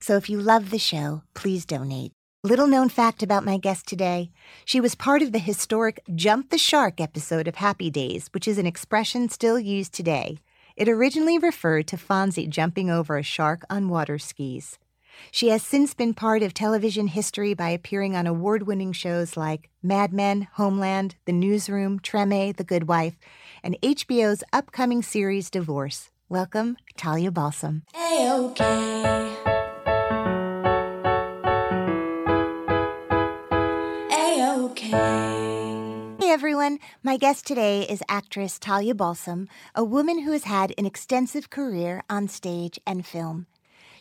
So if you love the show, please donate. Little known fact about my guest today she was part of the historic Jump the Shark episode of Happy Days, which is an expression still used today. It originally referred to Fonzie jumping over a shark on water skis. She has since been part of television history by appearing on award winning shows like Mad Men, Homeland, The Newsroom, Treme, The Good Wife, and HBO's upcoming series Divorce. Welcome, Talia Balsam. A-okay. Everyone, my guest today is actress Talia Balsam, a woman who has had an extensive career on stage and film.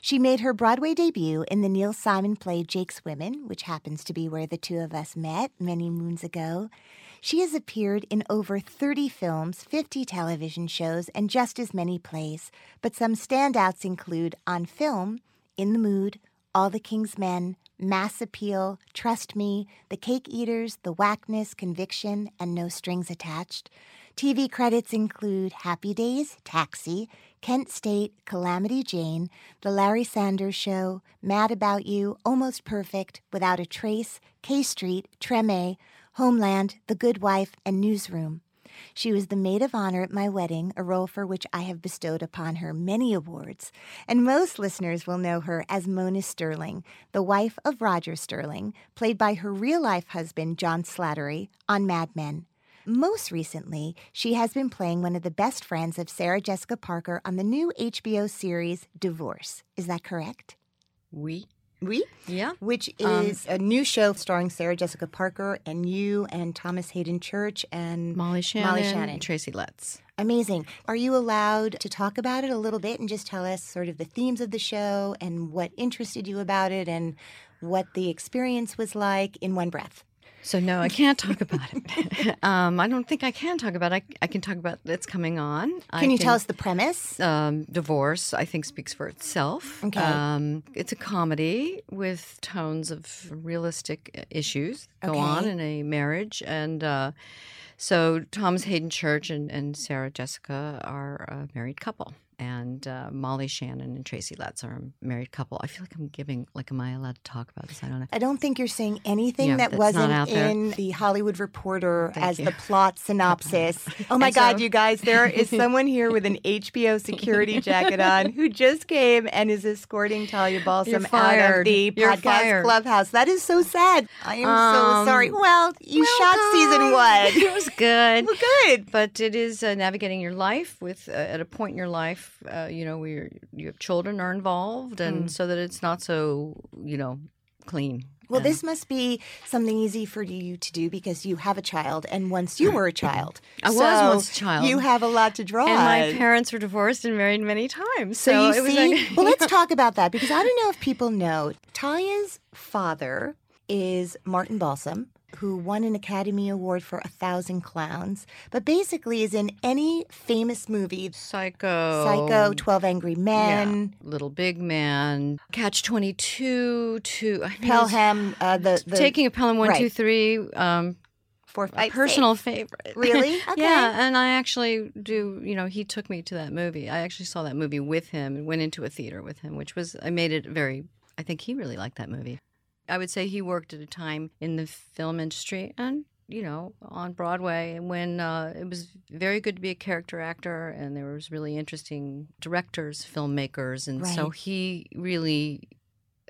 She made her Broadway debut in the Neil Simon play Jake's Women, which happens to be where the two of us met many moons ago. She has appeared in over 30 films, 50 television shows, and just as many plays. But some standouts include on film, In the Mood, All the King's Men, Mass Appeal, Trust Me, The Cake Eaters, The Whackness, Conviction, and No Strings Attached. TV credits include Happy Days, Taxi, Kent State, Calamity Jane, The Larry Sanders Show, Mad About You, Almost Perfect, Without a Trace, K Street, Treme, Homeland, The Good Wife, and Newsroom. She was the maid of honor at my wedding, a role for which I have bestowed upon her many awards. And most listeners will know her as Mona Sterling, the wife of Roger Sterling, played by her real life husband, John Slattery, on Mad Men. Most recently, she has been playing one of the best friends of Sarah Jessica Parker on the new HBO series Divorce. Is that correct? Oui. Oui? Yeah. Which um, is a new show starring Sarah Jessica Parker and you and Thomas Haden Church and Molly Shannon, Molly Shannon. Tracy Letts. Amazing. Are you allowed to talk about it a little bit and just tell us sort of the themes of the show and what interested you about it and what the experience was like in one breath? So no, I can't talk about it. um, I don't think I can talk about it. I, I can talk about it's coming on. Can I you think, tell us the premise? Um, divorce, I think, speaks for itself. Okay. Um, it's a comedy with tones of realistic issues go Okay. on in a marriage, and uh, so Thomas Haden Church and, and Sarah Jessica are a married couple. And uh, Molly Shannon and Tracy Letts are a married couple. I feel like I'm giving, like, am I allowed to talk about this? I don't know. I don't think you're saying anything Yeah, that wasn't in the Hollywood Reporter Thank as you. the plot synopsis. Oh my God, so- you guys, there is someone here with an HBO security jacket on who just came and is escorting Talia Balsam out of the You're podcast fired. clubhouse. That is so sad. I am so Um, sorry. Well, you shot season one. it was good. well, good. But it is uh, navigating your life with uh, at a point in your life, uh, you know, have children are involved, and Mm. so that it's not so, you know, clean. Well, And this must be something easy for you to do because you have a child, and once you were a child, I was once a child. You have a lot to draw. and my parents were divorced and married many times. So, So, you it was see, like, well, let's talk about that because I don't know if people know Talia's father is Martin Balsam, who won an Academy Award for A Thousand Clowns, but basically is in any famous movie. Psycho, Psycho, 12 Angry Men, yeah, Little Big Man, Catch Twenty Two, to I mean, Pelham, uh, the, the taking a Pelham one right. two three. Um, for a personal favorite. Really? Okay. yeah, and I actually do. You know, he took me to that movie. I actually saw that movie with him and went into a theater with him, which was I made it very. I think he really liked that movie. I would say he worked at a time in the film industry and you know on Broadway when uh, it was very good to be a character actor and there was really interesting directors, filmmakers, and so he really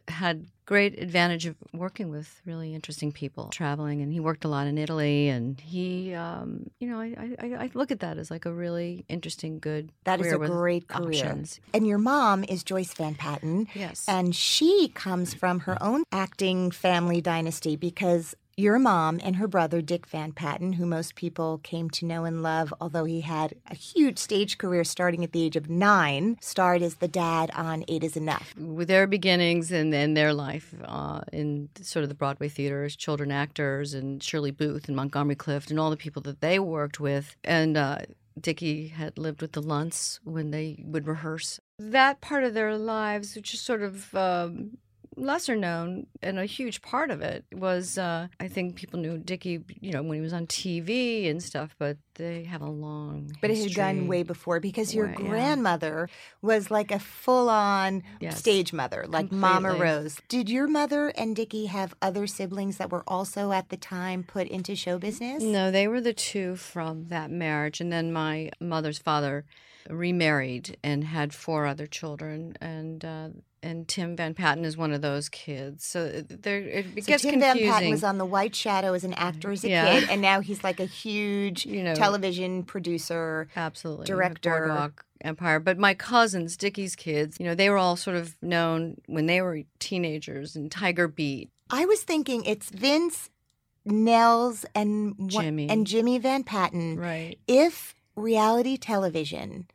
had great advantage of working with really interesting people traveling and he worked a lot in italy and he um, you know I, I, I look at that as like a really interesting good That is a great career. options. And your mom is Joyce Van Patten. yes And she comes from her own acting family dynasty because your mom and her brother, Dick Van Patten, who most people came to know and love, although he had a huge stage career starting at the age of nine, starred as the dad on Eight is Enough. with their beginnings and, and their life uh, in sort of the Broadway theater as children actors and Shirley Booth and Montgomery Clift and all the people that they worked with. And uh, Dickie had lived with the Lunts when they would rehearse. That part of their lives, which is sort of um, lesser known and a huge part of it, was uh, I think people knew Dickie, you know, when he was on TV and stuff, but they have a long But it had gone way before because your yeah. grandmother was like a full on Yes. stage mother, like Mama Rose. Did your mother and Dickie have other siblings that were also at the time put into show business? No, they were the two from that marriage, and then my mother's father remarried and had four other children, and uh, and Tim Van Patten is one of those kids. So uh, it- there, it, it So gets Tim confusing. Van Patten was on The White Shadow as an actor as a Yeah. kid, and now he's like a huge You know- television producer. Absolutely, director. Empire. But my cousins, Dickie's kids, you know, they were all sort of known when they were teenagers in Tiger Beat. I was thinking it's Vince, Nels, and Jimmy. and Jimmy Van Patten. Right. If reality television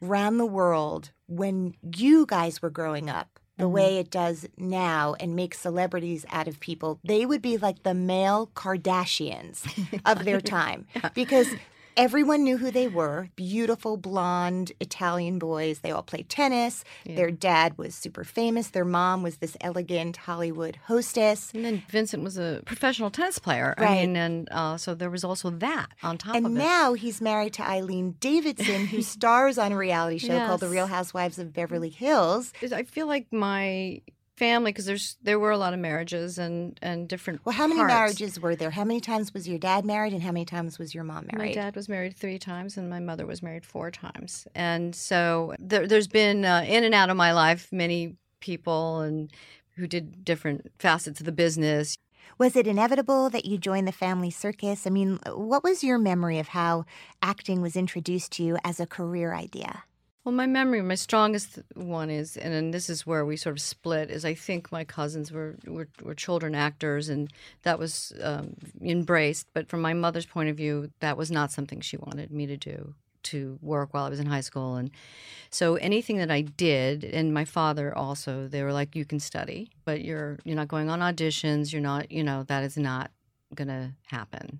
ran the world when you guys were growing up the Mhm. way it does now and makes celebrities out of people, they would be like the male Kardashians of their time because everyone knew who they were beautiful, blonde Italian boys. They all played tennis. Their dad was super famous. Their mom was this elegant Hollywood hostess. And then Vincent was a professional tennis player. Right. I mean, and uh, so there was also that on top And of it. now he's married to Eileen Davidson, who stars on a reality show called The Real Housewives of Beverly Hills. I feel like my family because there's there were a lot of marriages and and different. Well, how many parts. marriages were there? How many times was your dad married, and how many times was your mom married? My dad was married three times, and my mother was married four times. And so there, there's been uh, in and out of my life many people and who did different facets of the business. Was it inevitable that you joined the family circus? I mean, what was your memory of how acting was introduced to you as a career idea? Well, my memory, my strongest one is, and, then this is where we sort of split, is I think my cousins were were, were children actors, and that was um, embraced. But from my mother's point of view, that was not something she wanted me to do to work while I was in high school, and so anything that I did, and my father also, they were like, "You can study, but you're you're not going on auditions. You're not, you know, that is not going to happen."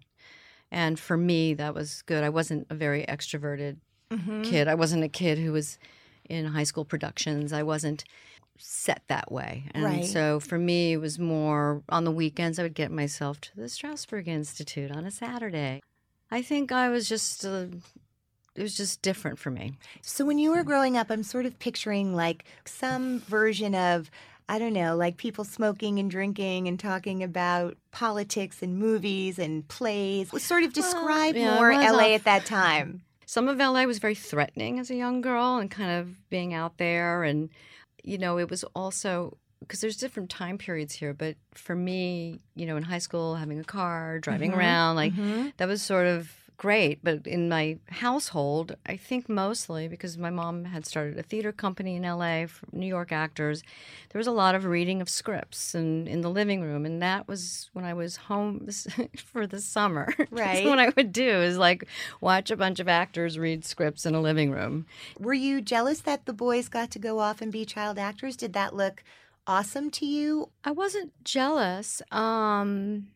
And for me, that was good. I wasn't a very extroverted kid. I wasn't a kid who was in high school productions. I wasn't set that way. And Right. so for me, it was more on the weekends, I would get myself to the Strasberg Institute on a Saturday. I think I was just, uh, it was just different for me. So when you were growing up, I'm sort of picturing like some version of I don't know, like people smoking and drinking and talking about politics and movies and plays. Sort of describe yeah, more LA off- at that time. Some of LA was very threatening as a young girl and kind of being out there. And, you know, it was also because there's different time periods here. But for me, you know, in high school, having a car, driving Mm-hmm. around, like that was sort of great. But in my household, I think mostly because my mom had started a theater company in LA for New York actors, there was a lot of reading of scripts and in the living room. And that was when I was home for the summer. Right. what I would do is like watch a bunch of actors read scripts in a living room. Were you jealous that the boys got to go off and be child actors? Did that look awesome to you? I wasn't jealous. Um,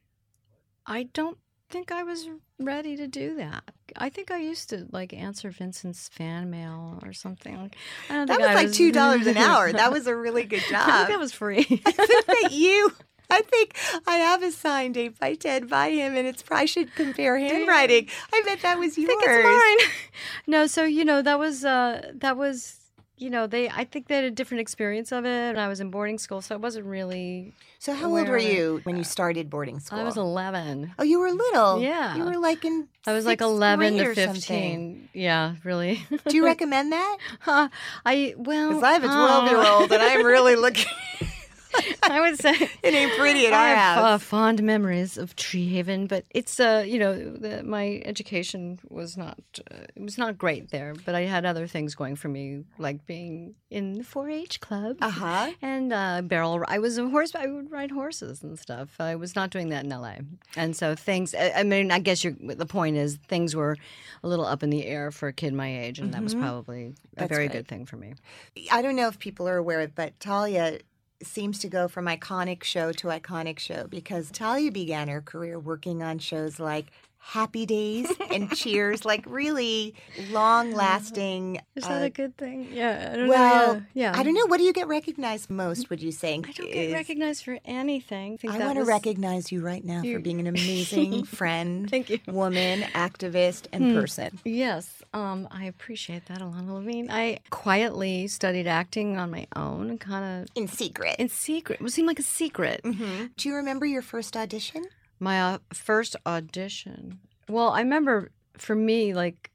I don't think I was ready to do that. I think I used to like answer Vincent's fan mail or something. I don't That was I like two dollars an hour. That was a really good I think job. that was free. I think that you I think I have a signed eight by ten by him, and it's I should compare handwriting. I bet that was yours. I think it's mine. no, so you know that was uh, that was you know they I think they had a different experience of it. I was in boarding school, so it wasn't really. So how old were you when you started boarding school? I was eleven. Oh, you were little. Yeah. You were like in. I was like eleven to or something. fifteen. Yeah, really. Do you recommend that? Huh, I well, Because I have a twelve-year-old, and I'm really looking. I would say It ain't pretty at all. I our have house. uh, fond memories of Tree Haven, but it's uh, you know, the, my education was not uh, it was not great there, but I had other things going for me, like being in the 4-H club. Uh huh. And uh, barrel. I was a horse. I would ride horses and stuff. I was not doing that in LA, and so things. I I mean, I guess the point is things were a little up in the air for a kid my age, and that was probably a Mm-hmm. That's very right. good thing for me. I don't know if people are aware, but Talia seems to go from iconic show to iconic show because Talia began her career working on shows like Happy Days and Cheers, like really long lasting. Is that a good thing? Yeah. I don't well, know. Yeah. yeah. I don't know. What do you get recognized most, would you say? I don't get is- recognized for anything. I that want to was- recognize you right now for being an amazing friend, Thank you. woman, activist, and person. Yes, um, I appreciate that, Ilana Levine. I quietly studied acting on my own, kind of In secret. in secret. It seemed like a secret. hmm Do you remember your first audition? My uh, first audition. Well, I remember for me, like,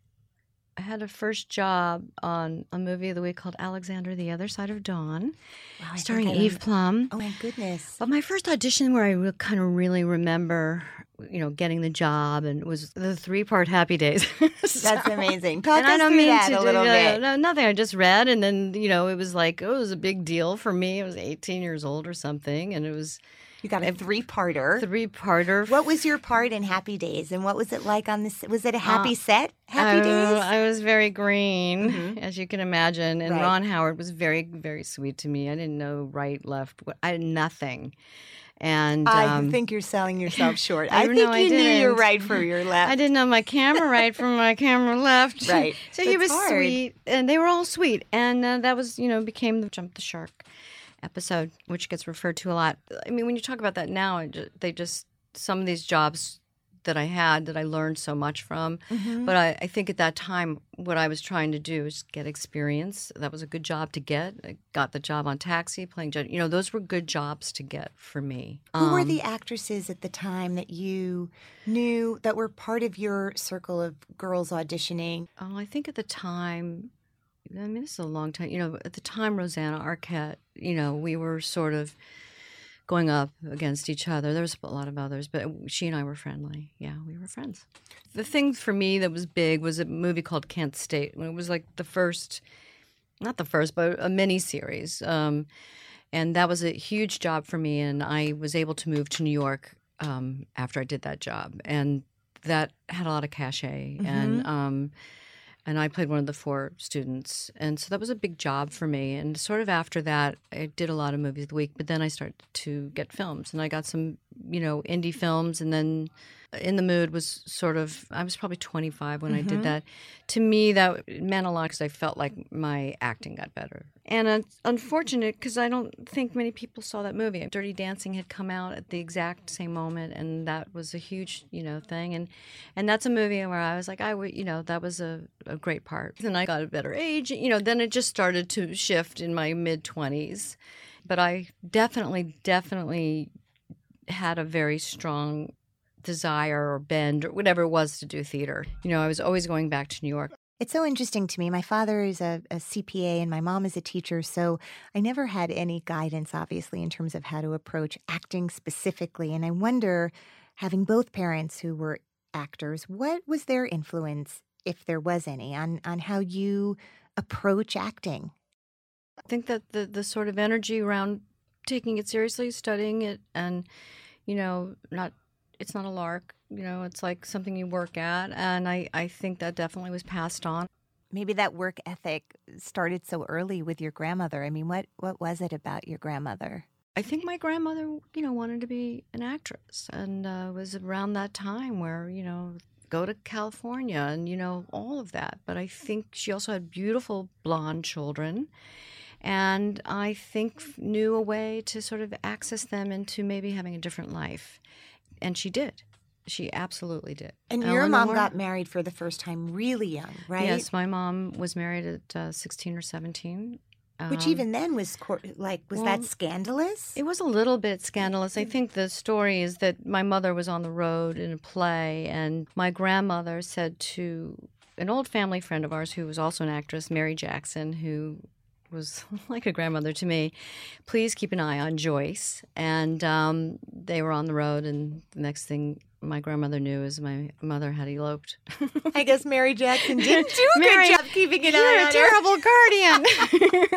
I had a first job on a movie of the week called Alexander: The Other Side of Dawn, Wow, starring Eve Plumb. Oh my goodness. But my first audition, where I re- kind of really remember, you know, getting the job, and it was the three-part Happy Days. That's amazing. Talk and us I don't mean that to a do- little no, bit. No, nothing. I just read, and then you know, it was like oh, it was a big deal for me. I was 18 years old or something, and it was You got a three-parter. three-parter. What was your part in Happy Days, and what was it like on this? Was it a happy set? Happy I, Days. I was very green, Mhm. as you can imagine, and Right. Ron Howard was very, very sweet to me. I didn't know right, left. what- I had nothing, and I um, think you're selling yourself short. I I, know think I you knew your right for your left. I didn't know my camera right from my camera left. Right. So he was hard. sweet, and they were all sweet, and uh, that was, you know, became the jump the shark episode, which gets referred to a lot. I mean, when you talk about that now, they just some of these jobs that I had that I learned so much from. Mhm. But I, I think at that time, what I was trying to do is get experience. That was a good job to get. I got the job on Taxi, playing Jen. You know, those were good jobs to get for me. Who were Um, the actresses at the time that you knew that were part of your circle of girls auditioning? Oh, I think at the time, I mean, this is a long time. You know, at the time, Rosanna Arquette, you know, we were sort of going up against each other. There was a lot of others, but she and I were friendly. Yeah, we were friends. The thing for me that was big was a movie called Kent State. It was like the first, not the first, but a mini series. Um, and that was a huge job for me. And I was able to move to New York um, after I did that job. And that had a lot of cachet. And um, and I played one of the four students, and so that was a big job for me. And sort of after that, I did a lot of movies of the week, but then I started to get films, and I got some, you know, indie films, and then in the mood was sort of i was probably 25 when i did mm-hmm. that. To me that meant a lot because i felt like my acting got better. And it's unfortunate because i don't think many people saw that movie. Dirty dancing had come out at the exact same moment and that was a huge you know thing. And and that's a movie where i was like i would you know that was a, a great part. And i got a better age you know then it just started to shift in my mid 20s but i definitely definitely had a very strong desire or bend or whatever it was to do theater. You know, I was always going back to New York. It's so interesting to me. My father is a, a CPA and my mom is a teacher, so I never had any guidance, obviously, in terms of how to approach acting specifically. And I wonder, having both parents who were actors, what was their influence, if there was any, on, on how you approach acting? I think that the the sort of energy around taking it seriously, studying it, and you know, not it's not a lark. You know, it's like something you work at, and I I think that definitely was passed on. Maybe that work ethic started so early with your grandmother. I mean, what, what was it about your grandmother? I think my grandmother, you know, wanted to be an actress, and uh, was around that time where you know go to California and you know all of that. But I think she also had beautiful blonde children, and I think knew a way to sort of access them into maybe having a different life. And she did. She absolutely did. And your mom got married for the first time really young, right? Yes, my mom was married at uh, 16 or 17. Which Um, even then was cor- like, was well, that scandalous? It was a little bit scandalous. I think the story is that my mother was on the road in a play, and my grandmother said to an old family friend of ours who was also an actress, Mary Jackson, who was like a grandmother to me, please keep an eye on Joyce. And um, they were on the road, and the next thing my grandmother knew is my mother had eloped. I guess Mary Jackson didn't do a Mary, good job keeping an You're a terrible guardian.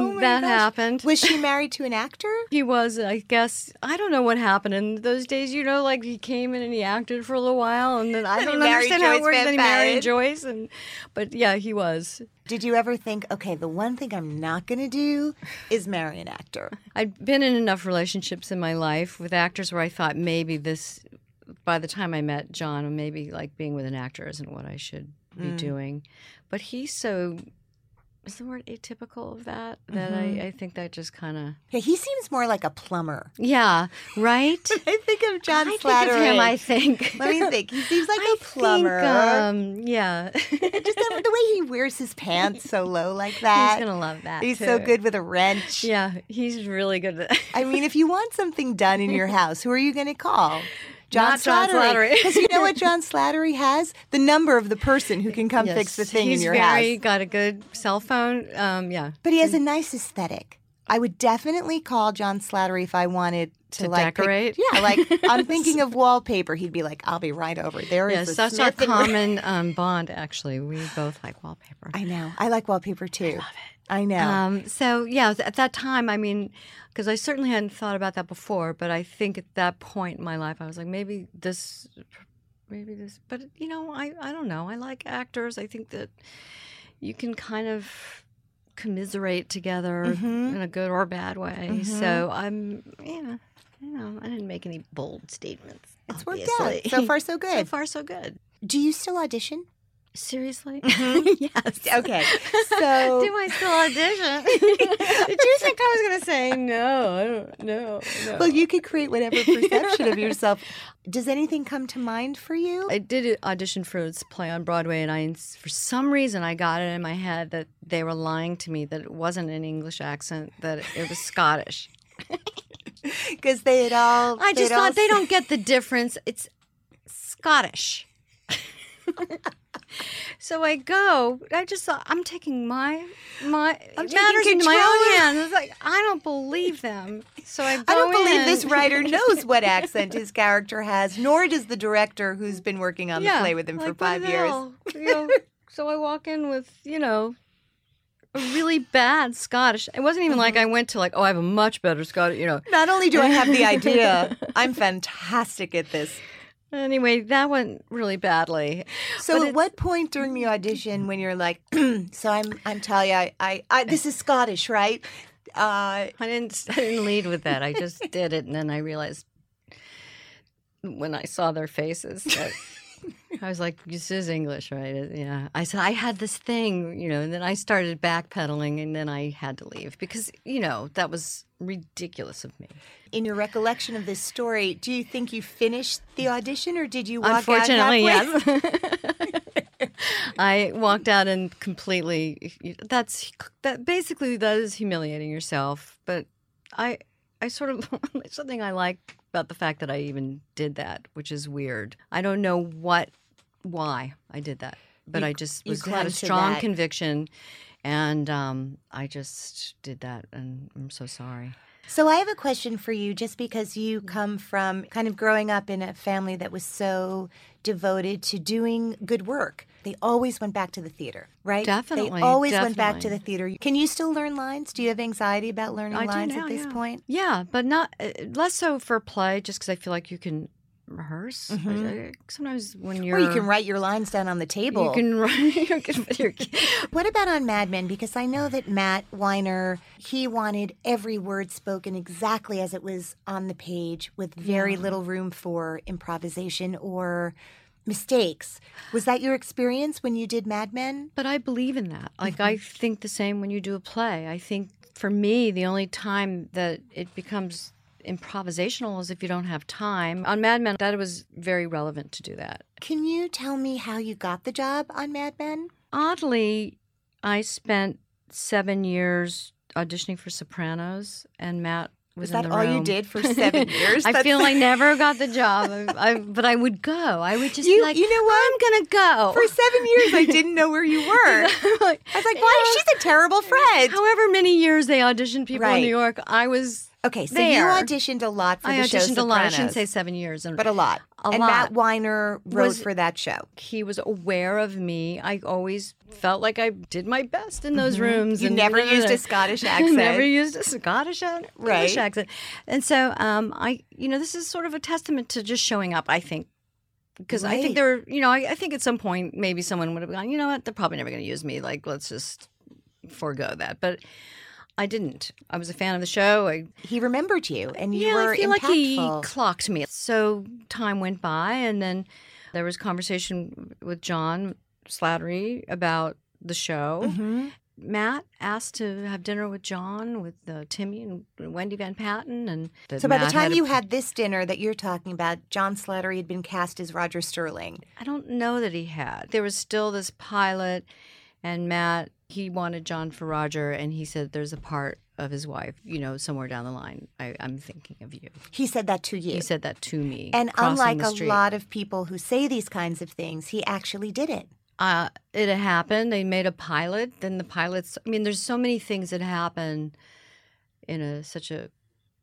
Oh that gosh. happened. Was she married to an actor? He was, I guess. I don't know what happened in those days. You know, like he came in and he acted for a little while, and then I don't understand how Joyce it works. Van Then he married Joyce, and but yeah, he was. Did you ever think, okay, the one thing I'm not going to do is marry an actor? I'd been in enough relationships in my life with actors where I thought maybe this. By the time I met John, maybe like being with an actor isn't what I should be Mm. doing, but he's so. Is the word atypical of that? That Mm-hmm. I, I think that just kind of Yeah, he seems more like a plumber. yeah, right. I think of John I Slattery. think of him. I think. Let me think. He seems like I a plumber. Think, um, yeah. Just the, the way he wears his pants so low like that. He's gonna love that. He's so good with a wrench. Yeah, he's really good. I mean, if you want something done in your house, who are you going to call? Not John Slattery. Because you know what John Slattery has? The number of the person who can come fix the thing he's in your very house. got a good cell phone. Um, yeah, But he has a nice aesthetic. I would definitely call John Slattery if I wanted to, To like pick- decorate? yeah, like I'm thinking of wallpaper. He'd be like, "I'll be right over there." is yes, a that's our common um, bond. Actually, we both like wallpaper. I know. I like wallpaper too. I love it. I know. Um, so yeah, at that time, I mean, because I certainly hadn't thought about that before, but I think at that point in my life, I was like, maybe this, maybe this, but you know, I I don't know. I like actors. I think that you can kind of commiserate together Mhm. in a good or bad way. Mhm. So I'm, yeah, you know, I didn't make any bold statements. it's worked obviously. out. So far, so good. so far, so good. Do you still audition? Seriously? Mhm. yes. Okay. So Do I still audition? Did you think I was going to say no? I don't know. No. Well, you could create whatever perception of yourself. Does anything come to mind for you? I did audition for this play on Broadway, and I, for some reason, I got it in my head that they were lying to me that it wasn't an English accent, that it was Scottish. Because they had all. I just they'd all thought they don't get the difference. It's Scottish. So I go. I just thought I'm taking my my I'm matters into my own hands. It's like I don't believe them. So I go I don't believe this writer knows what accent his character has, nor does the director who's been working on the play with him for like, what five years. You know, so I walk in with you know a really bad Scottish. It wasn't even Mm-hmm. like I went to like oh I have a much better Scottish. You know. Not only do I have the idea, I'm fantastic at this. Anyway, that went really badly. So, at what point during the audition, when you're like, "So I'm, I'm Talia, I, I, I this is Scottish, right?" Uh, I didn't. I didn't lead with that. I just did it, and then I realized when I saw their faces that I was like, "This is English, right?" Uh, yeah. I said I had this thing, you know, and then I started backpedaling, and then I had to leave because you know that was ridiculous of me. in your recollection of this story, do you think you finished the audition, or did you walk Unfortunately, out halfway? yes. I walked out and completely. That's that. Basically, that is humiliating yourself. But I, I sort of something I like about the fact that I even did that, which is weird. I don't know what, why I did that, but You- I just was had a strong conviction, and um, I just did that, and I'm so sorry. So I have a question for you, just because you come from kind of growing up in a family that was so devoted to doing good work. They always went back to the theater, right? Definitely, They always went back to the theater. Can you still learn lines? Do you have anxiety about learning I lines now, at this yeah. point? Yeah, but not uh, less so for play, just because I feel like you can rehearse. Mm-hmm. I- sometimes when you're, Or you can write your lines down on the table. You can write. You can, What about on Mad Men? Because I know that Matt Weiner, he wanted every word spoken exactly as it was on the page with very little room for improvisation or mistakes. Was that your experience when you did Mad Men? But I believe in that. Like I mm-hmm. think the same when you do a play. I think for me, the only time that it becomes improvisational is if you don't have time. On Mad Men, that was very relevant to do that. Can you tell me how you got the job on Mad Men? Oddly, I spent seven years auditioning for Sopranos, and Matt was Was that all you did for seven years? I That's- feel I never got the job, I, I, but I would go. I would just You- be like, you know what? I'm gonna go. For seven years, I didn't know where you were. I was like, why? know, She's a terrible friend. However many years they auditioned people Right. in New York, I was Okay, so there. you auditioned a lot for I the show auditioned a lot. I shouldn't say seven years, and but a lot. A and lot. Matt Weiner wrote Was- for that show. he was aware of me. I always felt like I did my best in those rooms. Mm-hmm. You and never used a Scottish accent. never used a Scottish Right. English accent. And so, um, I, you know, this is sort of a testament to just showing up. I think. Because I Right. think there, you know, I, I think at some point maybe someone would have gone, you know what, they're probably never going to use me. Like, let's just forego that. But I didn't. I was a fan of the show. I He remembered you, and you yeah, were I feel impactful. like he clocked me. So time went by, and then there was conversation with John Slattery about the show. Mhm. Matt asked to have dinner with John, with uh, Timmy and Wendy Van Patten, and So by the time a- you had this dinner that you're talking about, John Slattery had been cast as Roger Sterling. I don't know that he had. There was still this pilot, and Matt he wanted John for Roger, and he said there's a part of his wife, you know, somewhere down the line. I, I'm thinking of you. He said that to you. He said that to me. and unlike a lot of people who say these kinds of things, he actually did it. uh, it happened. They made a pilot. Then the pilots. I mean, there's so many things that happen in a such a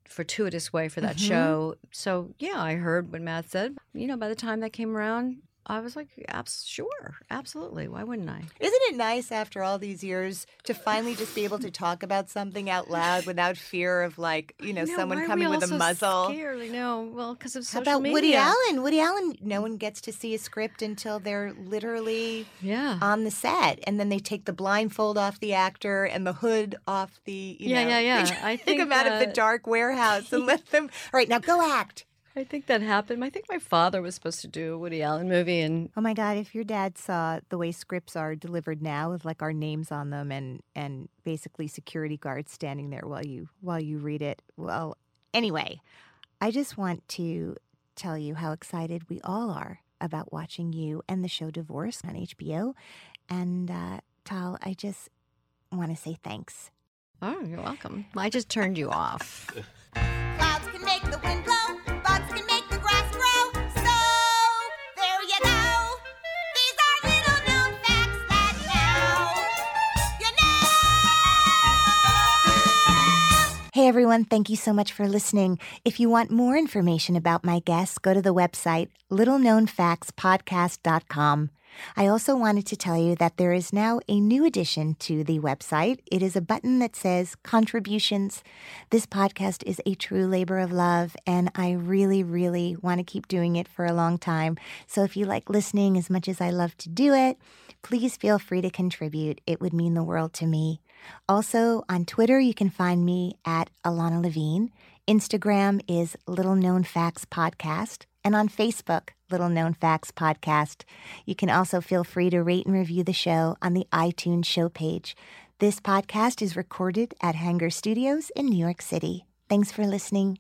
fortuitous way for that Mhm. show. So yeah, I heard what Matt said. You know, by the time that came around, I was like, abs- sure, absolutely. Why wouldn't I? Isn't it nice after all these years to finally just be able to talk about something out loud without fear of like, you know, someone coming with a so muzzle? Scared? Know. Well, because of social How about media. Woody Allen? Woody Allen, no one gets to see a script until they're literally Yeah. on the set, and then they take the blindfold off the actor and the hood off the. You Yeah, know, yeah, yeah. I take think them out of the dark warehouse and let them. All right, now go act. I think that happened. I think my father was supposed to do a Woody Allen movie, and Oh my God! If your dad saw the way scripts are delivered now, with like our names on them and and basically security guards standing there while you while you read it, well, anyway, I just want to tell you how excited we all are about watching you and the show Divorce on HBO, and uh, Tal, I just want to say thanks. oh, you're welcome. I just turned you off. Clouds can make the wind blow, Hey everyone, thank you so much for listening. If you want more information about my guests, go to the website littleknownfactspodcast.com. I also wanted to tell you that there is now a new addition to the website. It is a button that says contributions. This podcast is a true labor of love, and I really, really want to keep doing it for a long time. So if you like listening as much as I love to do it, please feel free to contribute. It would mean the world to me. Also, on Twitter, you can find me at Ilana Levine. Instagram is Little Known Facts Podcast. And on Facebook, Little Known Facts Podcast. You can also feel free to rate and review the show on the iTunes show page. This podcast is recorded at Hanger Studios in New York City. Thanks for listening.